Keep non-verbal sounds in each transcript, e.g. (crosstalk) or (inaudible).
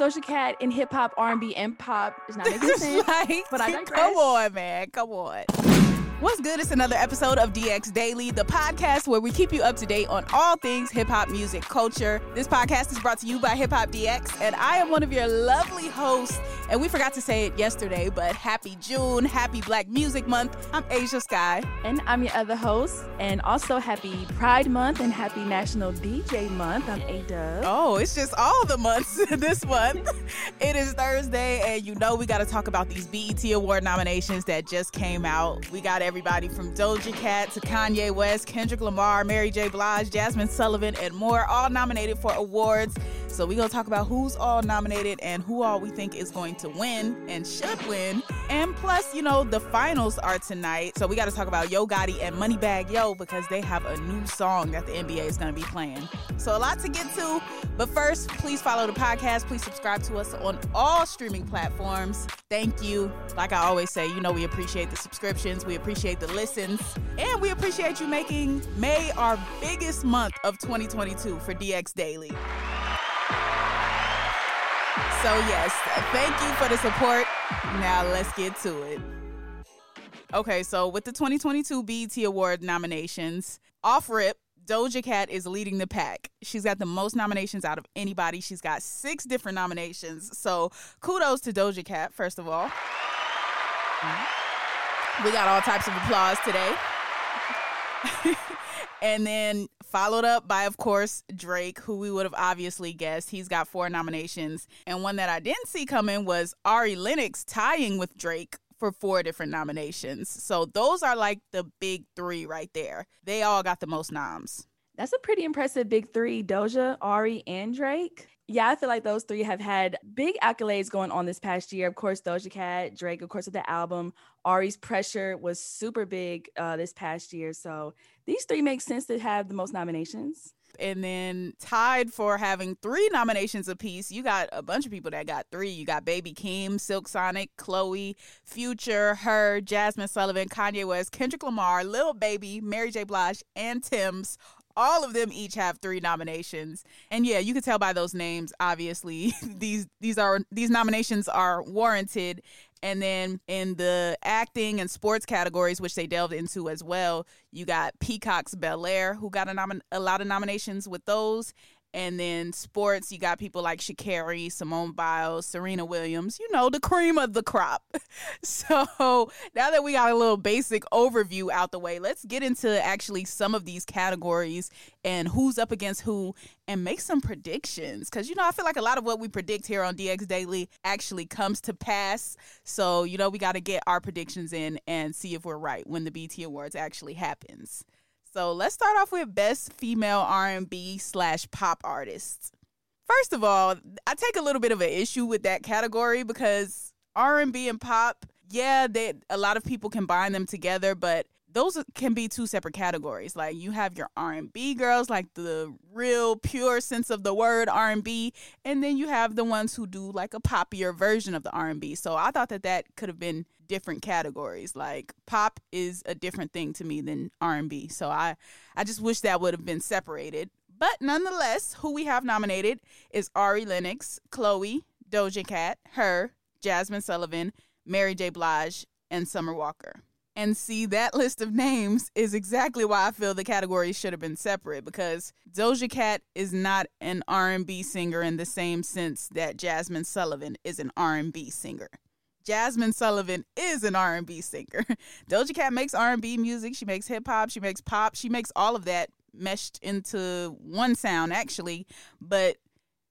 Doja Cat in hip hop, R&B, and pop? is not (laughs) making sense. like, but I digress. come on, man. Come on. What's good? It's another episode of DX Daily, the podcast where we keep you up to date on all things hip hop music culture. This podcast is brought to you by Hip Hop DX, and I am one of your lovely hosts. And we forgot to say it yesterday, but happy June, happy Black Music Month. I'm Asia Sky. And I'm your other host, and also happy Pride Month and happy National DJ Month. I'm A Dub. Oh, it's just all the months (laughs) this month. it is Thursday, and you know we got to talk about these BET Award nominations that just came out. We got everybody from Doja Cat to Kanye West, Kendrick Lamar, Mary J. Blige, Jazmine Sullivan, and more, all nominated for awards. So we're going to talk about who's all nominated and who all we think is going to win and should win. And plus, you know, the finals are tonight. So we got to talk about Yo Gotti and Moneybagg Yo because they have a new song that the NBA is going to be playing. So a lot to get to. But first, please follow the podcast. Please subscribe to us on all streaming platforms. Thank you. Like I always say, you know, we appreciate the subscriptions. We appreciate the listens, and we appreciate you making May our biggest month of 2022 for DX Daily. So, yes, thank you for the support. Now, let's get to it. Okay, so with the 2022 BET Award nominations, off rip, Doja Cat is leading the pack. She's got the most nominations out of anybody. She's got six different nominations. So kudos to Doja Cat, first of all. We got all types of applause today. (laughs) and then followed up by, of course, Drake, who we would have obviously guessed. He's got four nominations. And one that I didn't see coming was Ari Lennox tying with Drake for four different nominations. So those are like the big three right there. They all got the most noms. That's a pretty impressive big three Doja, Ari, and Drake yeah, I feel like those three have had big accolades going on this past year. Of course, Doja Cat, Drake, of course, with the album. Ari's Pressure was super big uh, this past year. So these three make sense to have the most nominations. And then tied for having three nominations apiece, you got a bunch of people that got three. You got Baby Keem, Silk Sonic, Chloe, Future, Her, Jazmine Sullivan, Kanye West, Kendrick Lamar, Lil Baby, Mary J. Blige, and Tems all of them each have three nominations. And yeah you can tell by those names obviously (laughs) these these are these nominations are warranted. And then in the acting and sports categories which they delved into as well you got peacock's bel air who got a, nom- a lot of nominations with those and then sports, you got people like Sha'Carri, Simone Biles, Serena Williams, you know, the cream of the crop. (laughs) So now that we got a little basic overview out the way, let's get into actually some of these categories and who's up against who and make some predictions. Because, you know, I feel like a lot of what we predict here on DX Daily actually comes to pass. So, you know, we got to get our predictions in and see if we're right when the BT Awards actually happens. So let's start off with best female R&B slash pop artist. First of all, I take a little bit of an issue with that category because R&B and pop, yeah, they a lot of people combine them together, but those can be two separate categories. Like you have your R&B girls, like the real pure sense of the word R&B, and then you have the ones who do like a poppier version of the R&B. So I thought that that could have been different categories. Like pop is a different thing to me than R&B. So I I just wish that would have been separated. But nonetheless, who we have nominated is Ari Lennox, Chloe, Doja Cat, her, Jazmine Sullivan, Mary J. Blige, and Summer Walker. And see, that list of names is exactly why I feel the categories should have been separate because Doja Cat is not an R&B singer in the same sense that Jazmine Sullivan is an R&B singer. Jazmine Sullivan is an R&B singer. (laughs) Doja Cat makes R&B music, she makes hip hop, she makes pop, she makes all of that meshed into one sound actually, but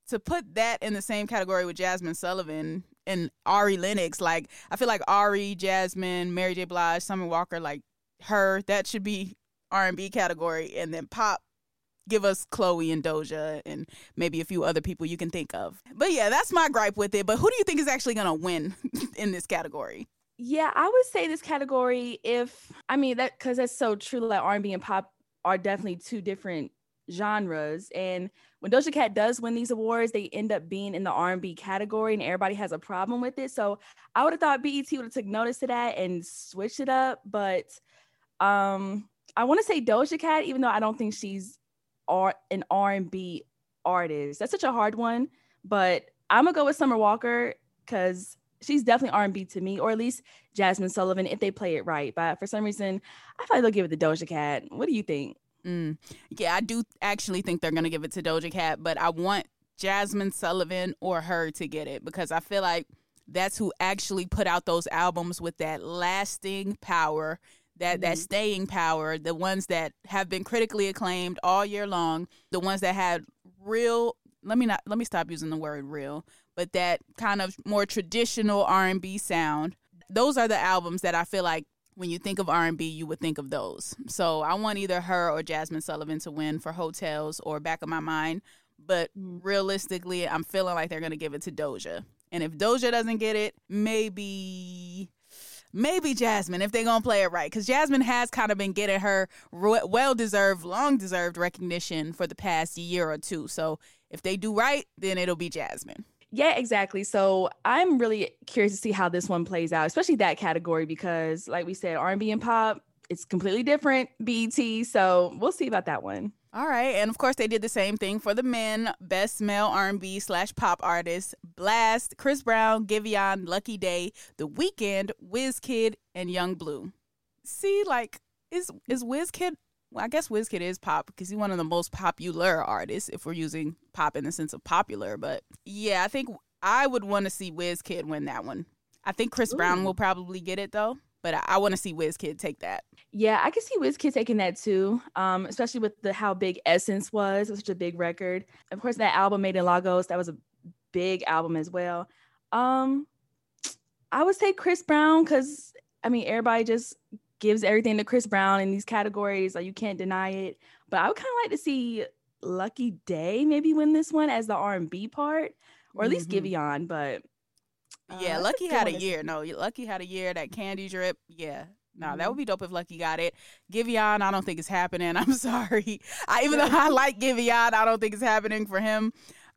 to put that in the same category with Jazmine Sullivan and Ari Lennox, like I feel like Ari, Jazmine, Mary J. Blige, Summer Walker, like her, that should be R and B category, and then pop give us Chloe and Doja and maybe a few other people you can think of. But yeah, that's my gripe with it. But who do you think is actually going to win (laughs) in this category? Yeah, I would say this category if I mean that because that's so true. Like R&B and pop are definitely two different genres, and when Doja Cat does win these awards, they end up being in the R&B category, and everybody has a problem with it. So I would have thought BET would have took notice to that and switched it up, but um, I want to say Doja Cat, even though I don't think she's R- an R&B artist. That's such a hard one, but I'm gonna go with Summer Walker because she's definitely R&B to me, or at least Jazmine Sullivan if they play it right. But for some reason, I feel like they'll give it to Doja Cat. What do you think? Mm. Yeah, I do actually think they're gonna give it to Doja Cat, but I want Jazmine Sullivan or her to get it because I feel like that's who actually put out those albums with that lasting power, that mm-hmm. that staying power, the ones that have been critically acclaimed all year long, the ones that had real let me not let me stop using the word real but that kind of more traditional R&B sound. Those are the albums that I feel like when you think of R&B, you would think of those. So I want either her or Jazmine Sullivan to win for Hotels or Back of My Mind. But realistically, I'm feeling like they're going to give it to Doja. And if Doja doesn't get it, maybe maybe Jazmine if they're gonna play it right, because Jazmine has kind of been getting her well deserved, long deserved recognition for the past year or two. So if they do right, then it'll be Jazmine. Yeah, exactly. So I'm really curious to see how this one plays out, especially that category, because like we said, R&B and pop, it's completely different. BET, so we'll see about that one. All right, and of course they did the same thing for the men: best male R&B slash pop artist, Blxst, Chris Brown, Giveon, Lucky Daye, The Weeknd, Wizkid, and Yung Bleu. See, like, is is Wizkid well, I guess Wizkid is pop because he's one of the most popular artists if we're using pop in the sense of popular. But yeah, I think I would want to see Wizkid win that one. I think Chris Ooh. Brown will probably get it though, but I, I want to see Wizkid take that. Yeah, I can see Wizkid taking that too, um, especially with the how big Essence was. It was such a big record. Of course, that album Made in Lagos that was a big album as well. Um, I would say Chris Brown because I mean everybody just gives everything to Chris Brown in these categories. Like you can't deny it. But I would kind of like to see Lucky Daye maybe win this one as the R and B part, or at least mm-hmm. Giveon. But uh, yeah, Lucky had a year. No, Lucky had a year. That Candy Drip. Yeah. No, mm-hmm. that would be dope if Lucky got it. Giveon, I don't think it's happening. (laughs) I'm sorry. I even though I like Giveon, I don't think it's happening for him.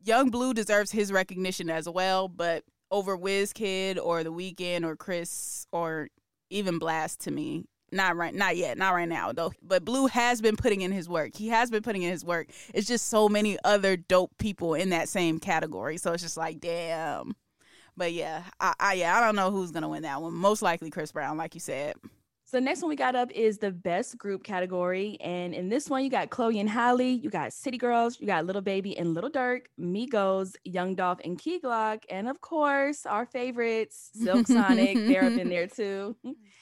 Yung Bleu deserves his recognition as well, but over Wizkid or The Weeknd or Chris or even Blxst to me not right not yet not right now though but Bleu has been putting in his work he has been putting in his work it's just so many other dope people in that same category so it's just like damn but yeah i, I yeah i don't know who's gonna win that one most likely chris brown like you said so the next one we got up is the best group category. And in this one, you got Chloe and Halle, you got City Girls, you got Lil Baby and Lil Durk, Migos, Young Dolph and Key Glock, and of course, our favorites, Silk (laughs) Sonic. They're up in there too.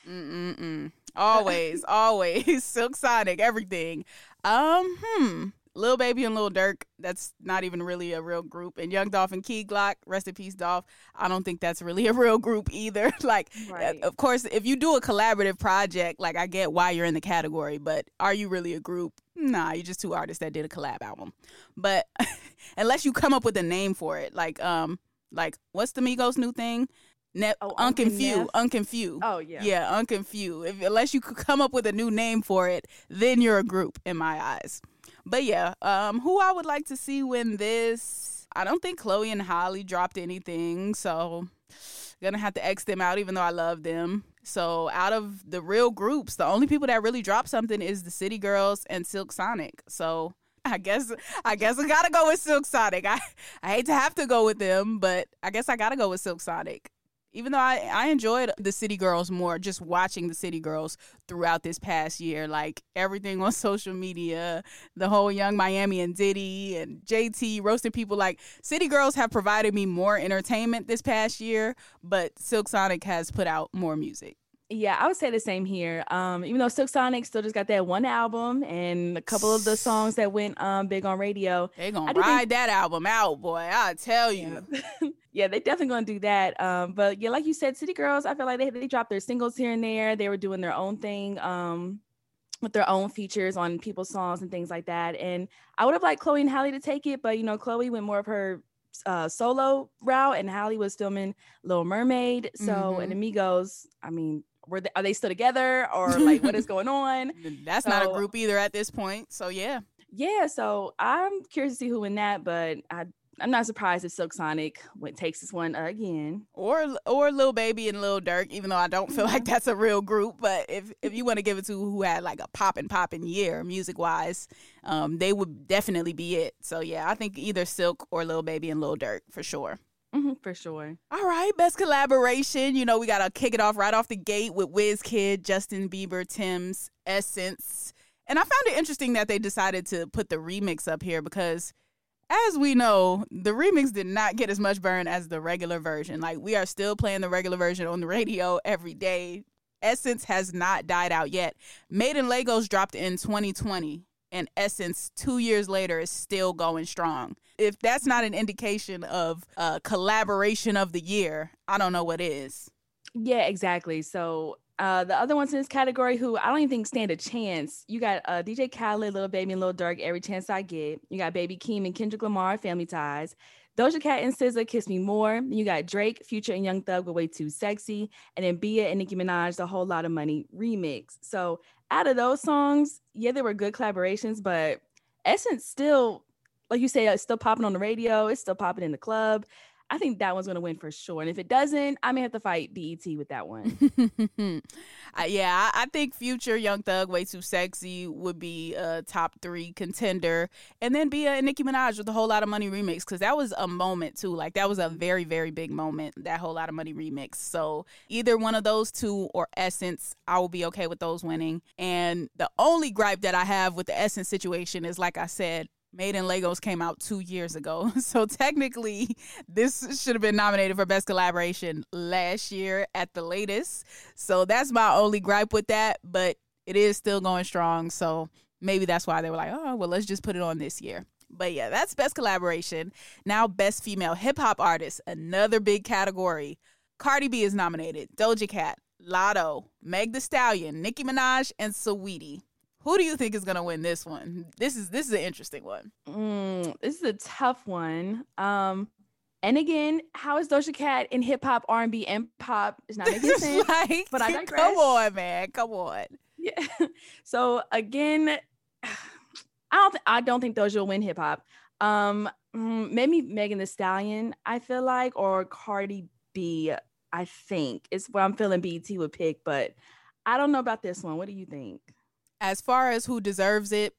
Mm-mm-mm. Always, always. (laughs) Silk Sonic, everything. Um, hmm. Lil Baby and Lil Durk, that's not even really a real group. And Young Dolph and Key Glock, rest in peace, Dolph. I don't think that's really a real group either. (laughs) like, right. of course, if you do a collaborative project, like I get why you're in the category, but are you really a group? Nah, you're just two artists that did a collab album. But (laughs) unless you come up with a name for it, like um, like what's the Migos new thing? Ne- oh, Unc & Phew, Unconfused. Oh yeah, yeah, Unc & Phew. If, unless you could come up with a new name for it, then you're a group in my eyes. But yeah, um, who I would like to see win this? I don't think Chloe and Halle dropped anything, so gonna have to X them out, even though I love them. So out of the real groups, the only people that really dropped something is the City Girls and Silk Sonic. So I guess I guess I gotta go with Silk Sonic. I, I hate to have to go with them, but I guess I gotta go with Silk Sonic even though I, I enjoyed the City Girls more, just watching the City Girls throughout this past year, like everything on (laughs) social media, the whole Yung Miami and Diddy and JT roasting people. Like City Girls have provided me more entertainment this past year, but Silk Sonic has put out more music. Yeah, I would say the same here. Um, even though Silk Sonic still just got that one album and a couple of the songs that went um big on radio. They gonna ride think- that album out, boy. I tell you. Yeah. (laughs) yeah, they definitely gonna do that. Um, but yeah, like you said, City Girls, I feel like they they dropped their singles here and there. They were doing their own thing. Um, with their own features on people's songs and things like that. And I would have liked Chloe and Halle to take it, but you know, Chloe went more of her uh, solo route, and Halle was filming Little Mermaid. So, mm-hmm. and Amigos, I mean, were they, are they still together or (laughs) like what is going on? (laughs) That's so, not a group either at this point. So yeah. Yeah, so I'm curious to see who in that, but I I'm not surprised if Silk Sonic went takes this one again. Or or Lil Baby and Lil Durk, even though I don't feel like that's a real group. But if if you want to give it to who had like a pop poppin' poppin' year music wise, um, they would definitely be it. So yeah, I think either Silk or Lil Baby and Lil Durk for sure. Mm-hmm, for sure. All right, best collaboration. You know, we gotta kick it off right off the gate with Wizkid, Justin Bieber, Tems Essence. And I found it interesting that they decided to put the remix up here because as we know, the remix did not get as much burn as the regular version. Like we are still playing the regular version on the radio every day. Essence has not died out yet. Made in Lagos dropped in 2020 and Essence 2 years later is still going strong. If that's not an indication of a collaboration of the year, I don't know what is. Yeah, exactly. So uh, the other ones in this category who I don't even think stand a chance. You got uh, DJ Khaled, Lil Baby, and Lil Durk. Every chance I get. You got Baby Keem and Kendrick Lamar, Family Ties. Doja Cat and SZA, Kiss Me More. You got Drake, Future, and Young Thug with Way Too Sexy, and then Bia and Nicki Minaj, The Whole Lot of Money remix. So out of those songs, yeah, they were good collaborations, but Essence still, like you say, it's still popping on the radio. It's still popping in the club. I think that one's to win for sure. And if it doesn't, I may have to fight BET with that one. (laughs) uh, yeah, I, I, think Future, Young Thug, Way Too Sexy would Bia top three contender. And then be a Nicki Minaj with a whole lot of money remix because that was a moment too. Like that was a very, very big moment, that whole lot of money remix. So either one of those two or Essence, I will be okay with those winning. And the only gripe that I have with the Essence situation is, like I said, Made in Lagos came out two years ago. (laughs) So technically, this should have been nominated for Best Collaboration last year at the latest. So that's my only gripe with that, but it is still going strong. So maybe that's why they were like, oh, well, let's just put it on this year. But yeah, that's Best Collaboration. Now, Best Female Hip Hop Artist, another big category. Cardi B is nominated, Doja Cat, Latto, Meg The Stallion, Nicki Minaj, and Saweetie. Who do you think is gonna win this one? This is this is an interesting one. Mm, this is a tough one. Um, and again, how is Doja Cat in hip hop, R and B, and pop? It's not making (laughs) sense. like, but I digress. Come on, man. Come on. Yeah. (laughs) So again, (sighs) I don't. Th- I don't think Doja will win hip hop. Um, mm, maybe Megan The Stallion. I feel like, or Cardi B. I think is what I'm feeling. BET would pick, but I don't know about this one. What do you think? As far as who deserves it,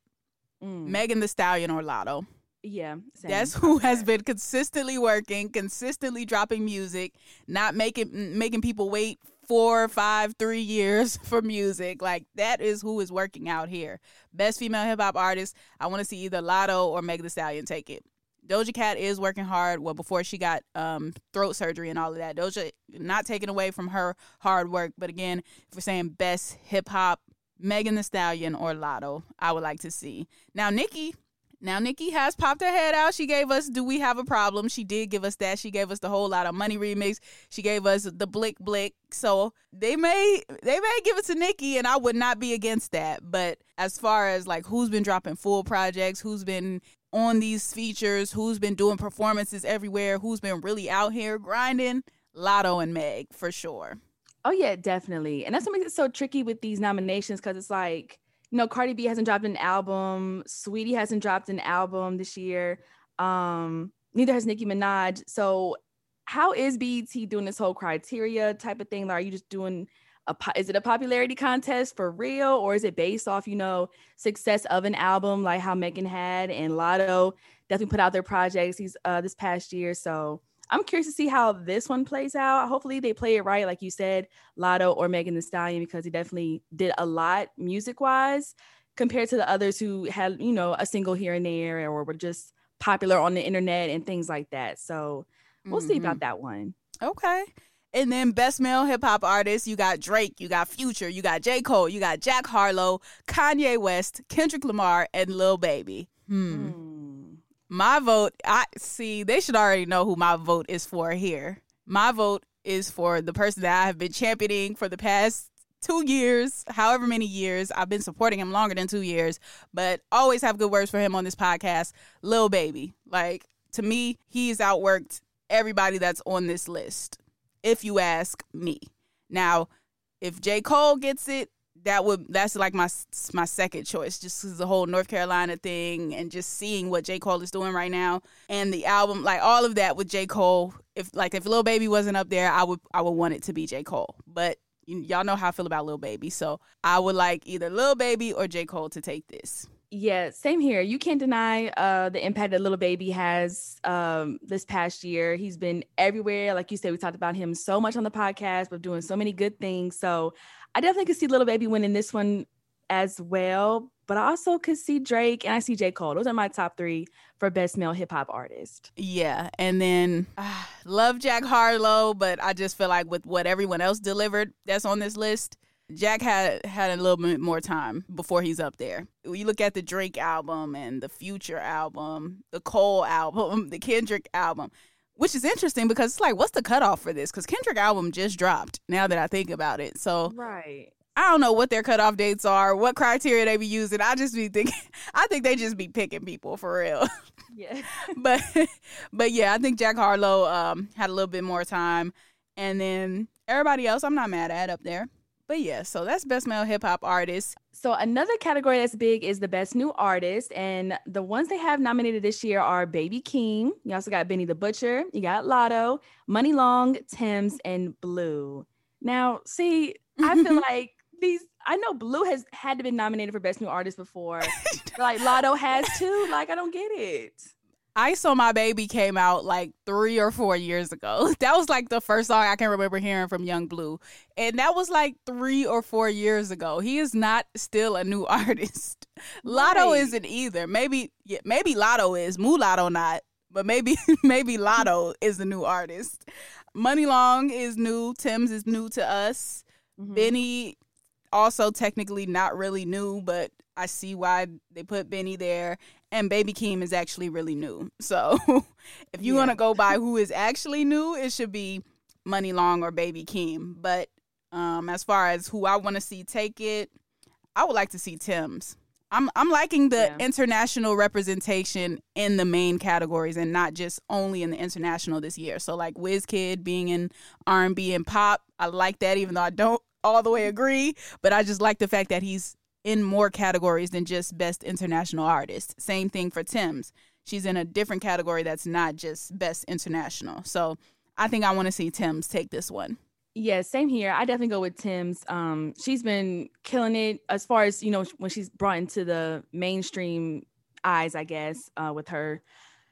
mm. Megan the Stallion or Latto. Yeah, same. that's who has been consistently working, consistently dropping music, not making making people wait four, five, three years (laughs) for music. Like that is who is working out here. Best female hip hop artist. I want to see either Latto or Megan the Stallion take it. Doja Cat is working hard. Well, before she got um, throat surgery and all of that, Doja not taking away from her hard work. But again, if we're saying best hip hop Megan the Stallion or Latto. I would like to see. Now Nicki. now Nicki has popped her head out. She gave us "Do We Have a Problem?" She did give us that. She gave us the whole lot of money remix. She gave us the Blick Blick. So they may they may give it to Nicki, and I would not be against that. But as far as like who's been dropping full projects, who's been on these features, who's been doing performances everywhere, who's been really out here grinding, Latto and Meg for sure. Oh yeah, definitely. And that's what makes it so tricky with these nominations because it's like, you know, Cardi B hasn't dropped an album, Saweetie hasn't dropped an album this year. Um, neither has Nicki Minaj. So how is BET doing this whole criteria type of thing? Like, are you just doing a is it a popularity contest for real or is it based off, you know, success of an album like how Megan had and Latto definitely put out their projects these uh this past year. So I'm curious to see how this one plays out. Hopefully, they play it right, like you said, Latto or Megan the Stallion, because he definitely did a lot music wise compared to the others who had, you know, a single here and there or were just popular on the internet and things like that. So we'll mm-hmm. see about mm-hmm. that one. Okay. And then best male hip hop artist, you got Drake, you got Future, you got J. Cole, you got Jack Harlow, Kanye West, Kendrick Lamar, and Lil Baby. Hmm. Mm. My vote, I see, they should already know who my vote is for here. My vote is for the person that I have been championing for the past two years, however many years. I've been supporting him longer than two years, but always have good words for him on this podcast. Lil Baby. Like, to me, he's outworked everybody that's on this list, if you ask me. Now, if J. Cole gets it, that would that's like my my second choice just cause the whole North Carolina thing and just seeing what J. Cole is doing right now. And the album like all of that with J. Cole if like if Lil Baby wasn't up there I would I would want it to be J. Cole. But y'all know how I feel about Lil Baby. So I would like either Lil Baby or J. Cole to take this yeah, same here. You can't deny uh, the impact that Lil Baby has um, this past year. He's been everywhere. Like you said, we talked about him so much on the podcast, but doing so many good things. So I definitely could see Lil Baby winning this one as well. But I also could see Drake and I see J. Cole. Those are my top three for best male hip hop artist. Yeah. And then uh, love Jack Harlow, but I just feel like with what everyone else delivered that's on this list, Jack had had a little bit more time before he's up there. You look at the Drake album and the Future album, the Cole album, (laughs) the Kendrick album, which is interesting because it's like, what's the cutoff for this? Because Kendrick album just dropped. Now that I think about it, so right. I don't know what their cutoff dates are, what criteria they be using. I just be thinking, (laughs) I think they just be picking people for real. (laughs) Yeah. but, but yeah, I think Jack Harlow um, had a little bit more time, and then everybody else, I'm not mad at up there. But yeah, so that's best male hip hop artist. So another category that's big is the best new artist, and the ones they have nominated this year are Baby Keem. You also got Benny the Butcher. You got Latto, Muni Long, Tems, and Bleu. Now, see, I feel (laughs) like these. I know Bleu has had to be nominated for best new artist before. (laughs) like Latto has too. Like I don't get it. Ice On My Baby came out like three or four years ago. (laughs) That was like the first song I can remember hearing from Yung Bleu. And that was like three or four years ago. He is not still a new (laughs) artist. Right. Isn't either. Maybe yeah, maybe Latto is. Mulatto not. But maybe (laughs) maybe Latto is the new artist. Muni Long is new. Tems is new to us. Mm-hmm. Benny also technically not really new, but I see why they put Benny there and Baby Keem is actually really new. So (laughs) if you yeah. want to go by who is actually new, it should be Muni Long or Baby Keem. But um, as far as who I want to see take it, I would like to see Tems. I'm I'm liking the yeah. international representation in the main categories and not just only in the international this year. So like Wizkid being in R&B and pop, I like that even though I don't all the way agree, but I just like the fact that he's in more categories than just best international artist. Same thing for Tems. She's in a different category that's not just best international. So I think I want to see Tems take this one. Yeah, same here. I definitely go with Tems. Um, she's been killing it as far as you know when she's brought into the mainstream eyes, I guess, uh, with her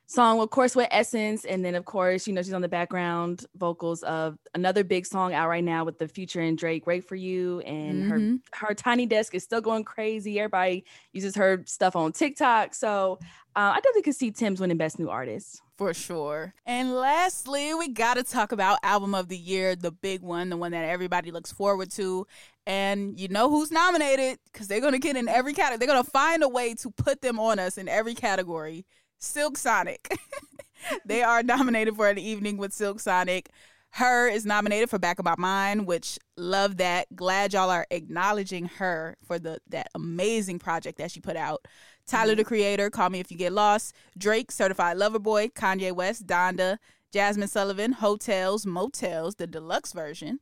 song, of course, with Essence. And then, of course, you know, she's on the background vocals of another big song out right now with the Future and Drake, Wait for U. And mm-hmm. her her tiny desk is still going crazy. Everybody uses her stuff on TikTok. So uh, I definitely could see Tems winning Best New Artist. For sure. And lastly, we got to talk about Album of the Year, the big one, the one that everybody looks forward to. And you know who's nominated because they're going to get in every category. They're going to find a way to put them on us in every category. Silk Sonic. (laughs) they are nominated for an evening with Silk Sonic. Her is nominated for Back of My Mind, which love that. Glad y'all are acknowledging her for the that amazing project that she put out. Tyler the mm-hmm. Creator, Call Me If You Get Lost. Drake, Certified Lover Boy. Kanye West, Donda. Jazmine Sullivan, Hotels, Motels, the deluxe version.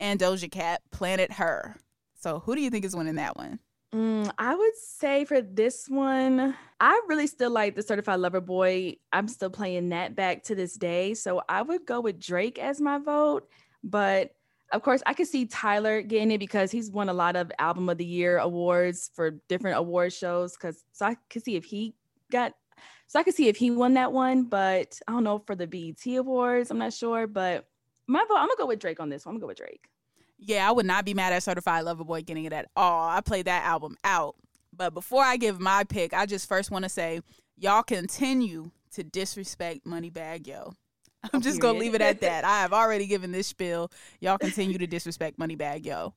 And Doja Cat, Planet Her. So who do you think is winning that one? Mm, I would say for this one, I really still like the Certified Lover Boy. I'm still playing that back to this day. So I would go with Drake as my vote. But of course, I could see Tyler getting it because he's won a lot of Album of the Year awards for different award shows. Cause so I could see if he got so I could see if he won that one, but I don't know for the BET awards. I'm not sure. But my vote, I'm gonna go with Drake on this one. I'm gonna go with Drake yeah, I would not be mad at Certified Lover Boy getting it at all. I played that album out. But before I give my pick, I just first want to say y'all continue to disrespect Moneybagg Yo. (laughs) I'm just gonna leave it at that. I have already given this spiel. Y'all continue to disrespect Moneybagg Yo.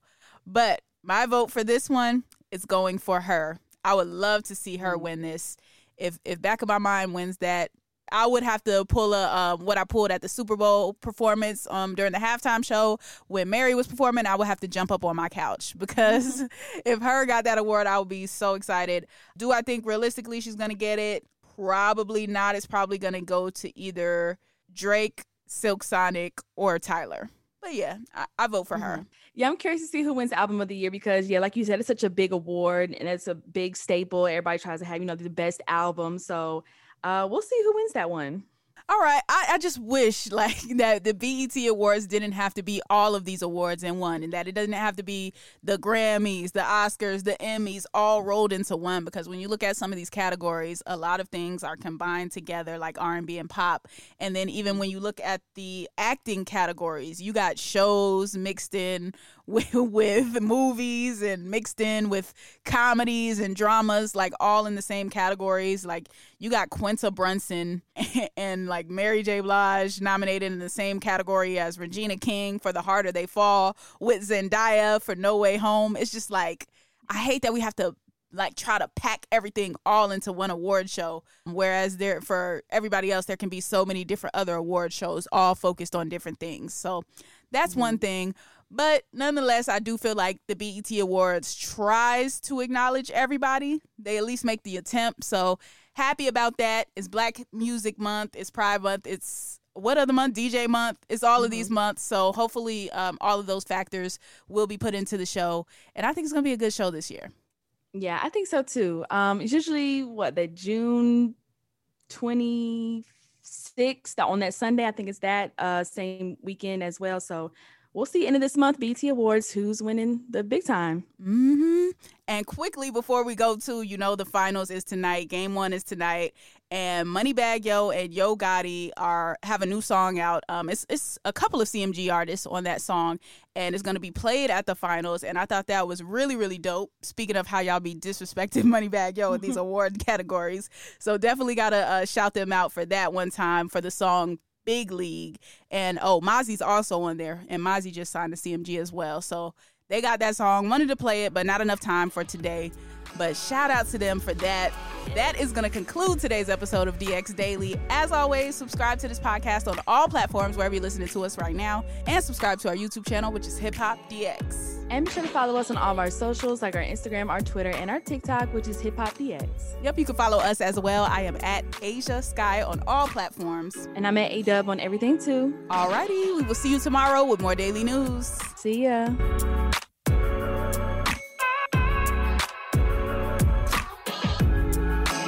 But my vote for this one is going for her. I would love to see her mm. win this. If if Back of My Mind wins that, I would have to pull a um, what I pulled at the Super Bowl performance um, during the halftime show when Mary was performing. I would have to jump up on my couch (laughs) because (laughs) if her got that award, I would be so excited. Do I think realistically she's gonna get it? Probably not. It's probably gonna go to either Drake, Silk Sonic, or Tyler. But yeah, I, I vote for her. Mhm. Yeah, I'm curious to see who wins album of the year because yeah, like you said, it's such a big award and it's a big staple. Everybody tries to have, you know, the best album. So uh we'll see who wins that one. All right, I, I just wish (laughs) like that the BET Awards didn't have to be all of these awards in one, and that it doesn't have to be the Grammys, the Oscars, the Emmys all rolled into one. Because when you look at some of these categories, a lot of things are combined together, like R and B and pop. And then even when you look at the acting categories, you got shows mixed in (laughs) with, with movies and mixed in with comedies and dramas, like all in the same categories. Like you got Quinta Brunson (laughs) and like Mary J. Blige nominated in the same category as Regina King for The Harder They Fall, with Zendaya for No Way Home. It's just like I hate that we have to like try to pack everything all into one award show whereas there for everybody else there can be so many different other award shows all focused on different things. So that's one mm-hmm. thing. But nonetheless i do feel like the bet awards tries to acknowledge everybody. They at least make the attempt. So happy about that it's black music month it's pride month it's what other month dj month it's all of these months so hopefully um, all of those factors will be put into the show and i think it's going to be a good show this year Yeah, I think so too. Um, it's usually what the June 26th on that Sunday. I think it's that uh same weekend as well. So we'll see end of this month, BT Awards, who's winning the big time. hmm And quickly before we go to, you know, the finals is tonight. Game one is tonight, and Moneybagg Yo and Yo Gotti are have a new song out. Um, it's it's a couple of CMG artists on that song, and it's going to be played at the finals. And I thought that was really really dope. Speaking of how y'all be disrespecting (laughs) Moneybagg Yo in these (laughs) award categories, so definitely gotta uh, shout them out for that one time for the song Big League. And oh, Mozzy's also on there, and Mozzy just signed to CMG as well. So they got that song. Wanted to play it, but not enough time for today. But shout out to them for that. That is going to conclude today's episode of DX Daily. As always, subscribe to this podcast on all platforms wherever you're listening to us right now, and subscribe to our YouTube channel, which is Hip Hop DX. And be sure to follow us on all of our socials, like our Instagram, our Twitter, and our TikTok, which is Hip Hop DX. Yep, you can follow us as well. I am at Asia Sky on all platforms. And I'm at A Dub on everything too. Alrighty, we will see you tomorrow with more daily news. See ya.